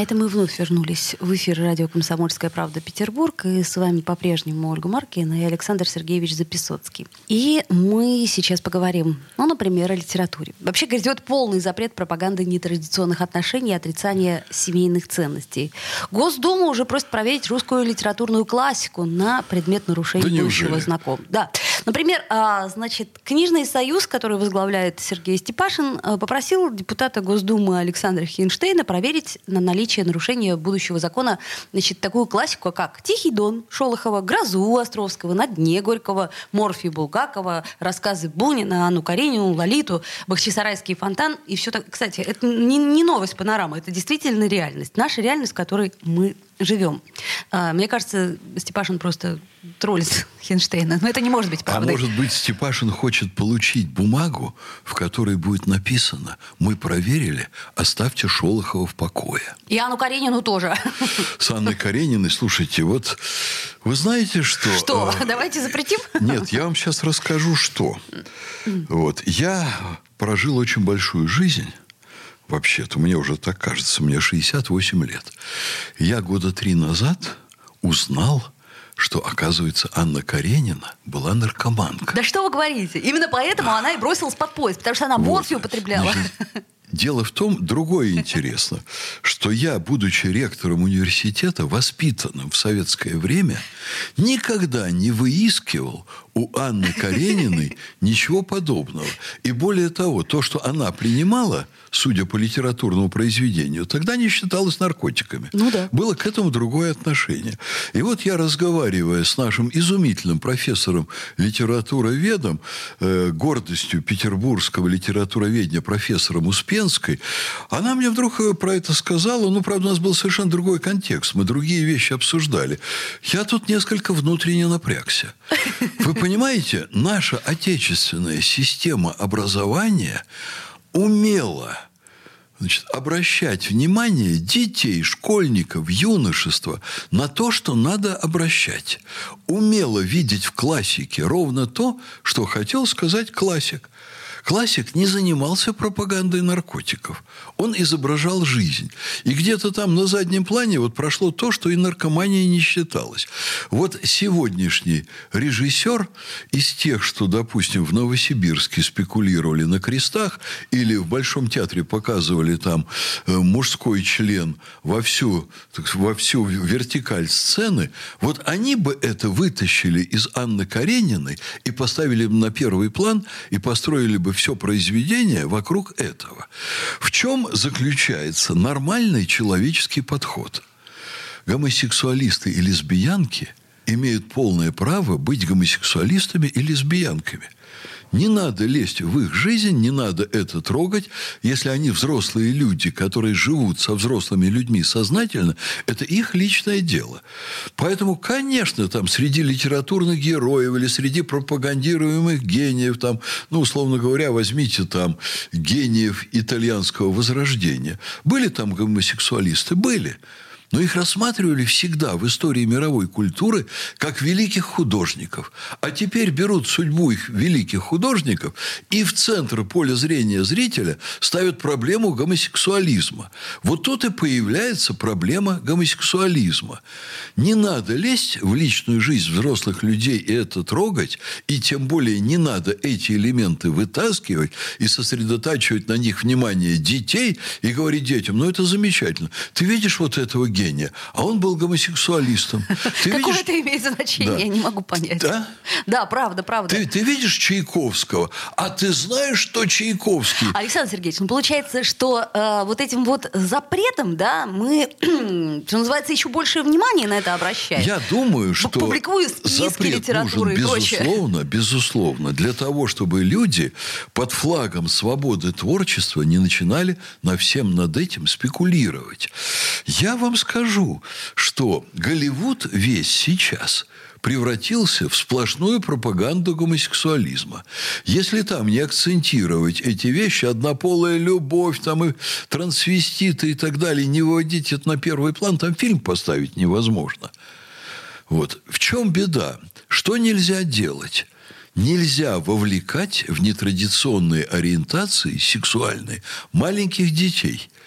А это мы вновь вернулись в эфир радио «Комсомольская правда. Петербург». И с вами по-прежнему Ольга Маркина и Александр Сергеевич Записоцкий. И мы сейчас поговорим, ну, например, о литературе. Вообще грядет полный запрет пропаганды нетрадиционных отношений и отрицания семейных ценностей. Госдума уже просит проверить русскую литературную классику на предмет нарушения Да будущего неужели? знаком. Да. Например, а, значит, книжный союз, который возглавляет Сергей Степашин, а, попросил депутата Госдумы Александра Хинштейна проверить на наличие нарушения будущего закона значит, такую классику, как «Тихий дон» Шолохова, «Грозу» Островского, «На дне» Горького, «Морфий» Булгакова, рассказы Бунина, Анну Каренину, Лолиту, «Бахчисарайский фонтан» и все так. Кстати, это не, не новость панорамы, это действительно реальность. Наша реальность, которой мы живем. А, Мне кажется, Степашин просто троллит Хинштейна. Но это не может быть А правдой. может быть, Степашин хочет получить бумагу, в которой будет написано «Мы проверили, оставьте Шолохова в покое». И Анну Каренину тоже. С Анной Карениной, слушайте, вот вы знаете, что... Что, э, давайте запретим? Нет, я вам сейчас расскажу, что. Вот. Я прожил очень большую жизнь. Вообще-то, мне уже так кажется, мне 68 лет. Я года три назад узнал, что, оказывается, Анна Каренина была наркоманка. Да что вы говорите? Именно поэтому она и бросилась под поезд, потому что она Вот. морфию употребляла. Значит, Дело в том, другое интересно, что я, будучи ректором университета, воспитанным в советское время, никогда не выискивал у Анны Карениной ничего подобного. И более того, то, что она принимала, судя по литературному произведению, тогда не считалось наркотиками. Ну да. Было к этому другое отношение. И вот я, разговаривая с нашим изумительным профессором литературоведом, э, гордостью петербургского литературоведения профессором Успенской, она мне вдруг э, про это сказала. Ну, правда, у нас был совершенно другой контекст. Мы другие вещи обсуждали. Я тут несколько внутренне напрягся. Вы понимаете, наша отечественная система образования умела значит, обращать внимание детей, школьников, юношества на то, что надо обращать. Умело видеть в классике ровно то, что хотел сказать классик. Классик не занимался пропагандой наркотиков. Он изображал жизнь. И где-то там на заднем плане вот прошло то, что и наркомания не считалось. Вот сегодняшний режиссер из тех, что, допустим, в Новосибирске спекулировали на крестах или в Большом театре показывали там э, мужской член во всю, во всю вертикаль сцены, вот они бы это вытащили из Анны Карениной и поставили бы на первый план и построили бы все произведение вокруг этого. В чем заключается нормальный человеческий подход? Гомосексуалисты и лесбиянки имеют полное право быть гомосексуалистами и лесбиянками. Не надо лезть в их жизнь, не надо это трогать. Если они взрослые люди, которые живут со взрослыми людьми сознательно, это их личное дело. Поэтому, конечно, там среди литературных героев или среди пропагандируемых гениев, там, ну, условно говоря, возьмите там гениев итальянского возрождения. Были там гомосексуалисты? Были. Но их рассматривали всегда в истории мировой культуры как великих художников. А теперь берут судьбу их великих художников и в центр поля зрения зрителя ставят проблему гомосексуализма. Вот тут и появляется проблема гомосексуализма. Не надо лезть в личную жизнь взрослых людей и это трогать, и тем более не надо эти элементы вытаскивать и сосредотачивать на них внимание детей и говорить детям, ну это замечательно. Ты видишь вот этого гения, а он был гомосексуалистом. Ты Какое видишь... это имеет значение, Да. я не могу понять. Да? Да, правда, правда. Ты, ты видишь Чайковского, а ты знаешь, что Чайковский? Александр Сергеевич, ну получается, что э, вот этим вот запретом, да, мы, что называется, еще больше внимания на это обращаем. Я думаю, что публикую списки запрет литературы нужен, безусловно, безусловно, для того, чтобы люди под флагом свободы творчества не начинали на всем над этим спекулировать. Я вам скажу, что Голливуд весь сейчас превратился в сплошную пропаганду гомосексуализма. Если там не акцентировать эти вещи, однополая любовь, там и трансвеститы и так далее, не выводить это на первый план, там фильм поставить невозможно. Вот. В чем беда? Что нельзя делать? Нельзя вовлекать в нетрадиционные ориентации сексуальные маленьких детей –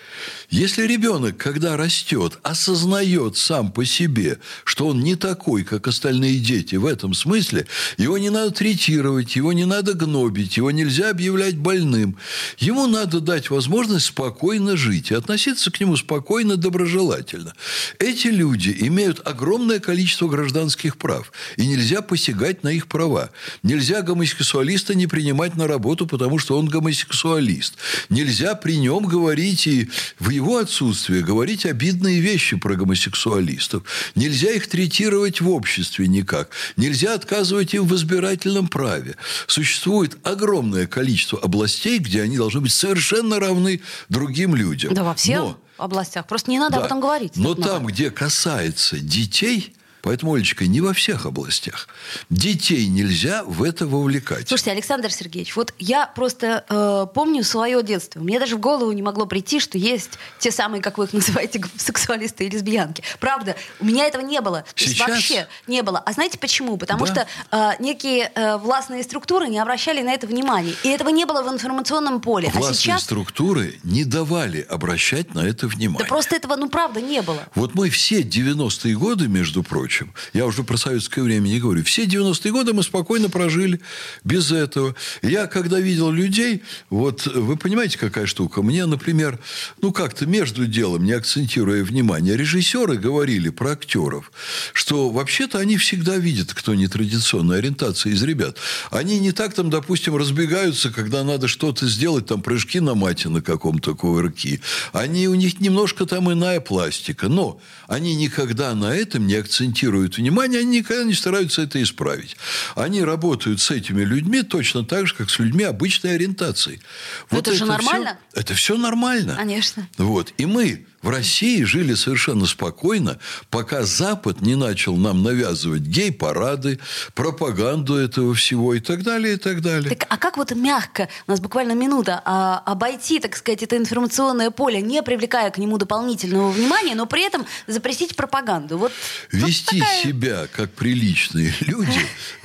если ребенок, когда растет, осознает сам по себе, что он не такой, как остальные дети в этом смысле, его не надо третировать, его не надо гнобить, его нельзя объявлять больным. Ему надо дать возможность спокойно жить и относиться к нему спокойно, доброжелательно. Эти люди имеют огромное количество гражданских прав, и нельзя посягать на их права. Нельзя гомосексуалиста не принимать на работу, потому что он гомосексуалист. Нельзя при нем говорить и в его отсутствие говорить обидные вещи про гомосексуалистов. Нельзя их третировать в обществе никак. Нельзя отказывать им в избирательном праве. Существует огромное количество областей, где они должны быть совершенно равны другим людям. Да, во всех Но, областях. Просто не надо да, об этом говорить. Но там, где касается детей, Поэтому, Олечка, не во всех областях. Детей нельзя в это вовлекать. Слушайте, Александр Сергеевич, вот я просто э, помню свое детство. Мне даже в голову не могло прийти, что есть те самые, как вы их называете, сексуалисты и лесбиянки. Правда, у меня этого не было. Сейчас? Вообще не было. А знаете почему? Потому да. что э, некие э, властные структуры не обращали на это внимания. И этого не было в информационном поле. А властные а сейчас... структуры не давали обращать на это внимание. Да просто этого, ну правда, не было. Вот мы все 90-е годы, между прочим, прочим. Я уже про советское время не говорю. Все 90-е годы мы спокойно прожили без этого. Я, когда видел людей, вот вы понимаете, какая штука? Мне, например, ну как-то между делом, не акцентируя внимание, режиссеры говорили про актеров, что вообще-то они всегда видят, кто нетрадиционной ориентации из ребят. Они не так там, допустим, разбегаются, когда надо что-то сделать, там прыжки на мате на каком-то кувырке. Они, у них немножко там иная пластика. Но они никогда на этом не акцентируют акцентируют внимание, они никогда не стараются это исправить. Они работают с этими людьми точно так же, как с людьми обычной ориентации. Вот это, это же нормально? Все, это все нормально. Конечно. Вот. И мы в России жили совершенно спокойно, пока Запад не начал нам навязывать гей-парады, пропаганду этого всего и так далее, и так далее. Так, а как вот мягко, у нас буквально минута, а, обойти, так сказать, это информационное поле, не привлекая к нему дополнительного внимания, но при этом запретить пропаганду? Вот, Вести такая... себя как приличные люди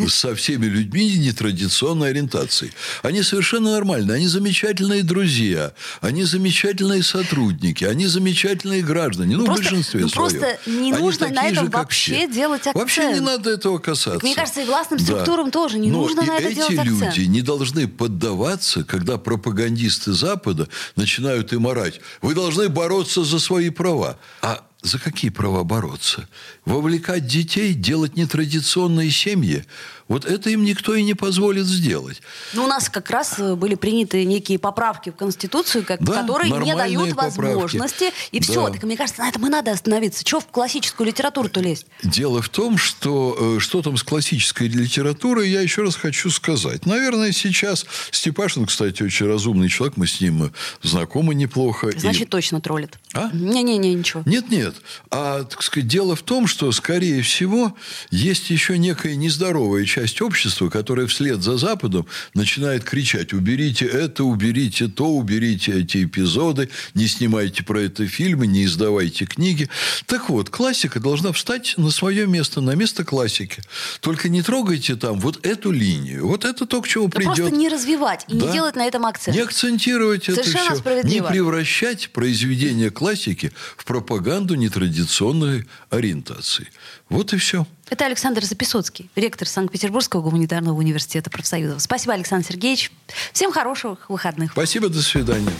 со всеми людьми нетрадиционной ориентации. Они совершенно нормальные, они замечательные друзья, они замечательные сотрудники, они замечательные замечательные граждане, ну, просто, в большинстве ну, своем. Просто не Они нужно на этом же, вообще делать акцент. Вообще не надо этого касаться. Так, мне кажется, и властным структурам да. тоже не Но нужно на это делать акцент. эти люди не должны поддаваться, когда пропагандисты Запада начинают им орать. Вы должны бороться за свои права. А за какие права бороться? Вовлекать детей, делать нетрадиционные семьи – вот это им никто и не позволит сделать. Ну, у нас как раз э, были приняты некие поправки в Конституцию, как, да, которые не дают поправки. возможности. И да. все. Так мне кажется, на этом и надо остановиться. Чего в классическую литературу-то лезть? Дело в том, что э, что там с классической литературой, я еще раз хочу сказать. Наверное, сейчас Степашин, кстати, очень разумный человек, мы с ним э, знакомы неплохо. Значит, и... точно троллит. А? Не-не-не, ничего. Нет-нет. А, так сказать, дело в том, что, скорее всего, есть еще некая нездоровая часть часть общества, которая вслед за Западом начинает кричать «уберите это, уберите то, уберите эти эпизоды, не снимайте про это фильмы, не издавайте книги». Так вот, классика должна встать на свое место, на место классики. Только не трогайте там вот эту линию. Вот это то, к чему да придет. Просто не развивать и да? не делать на этом акцент. Не акцентировать Совершенно это все. Не превращать произведение классики в пропаганду нетрадиционной ориентации. Вот и все. Это Александр Записоцкий, ректор Санкт-Петербургского гуманитарного университета профсоюзов. Спасибо, Александр Сергеевич. Всем хороших выходных. Спасибо, до свидания.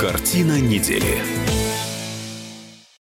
Картина недели.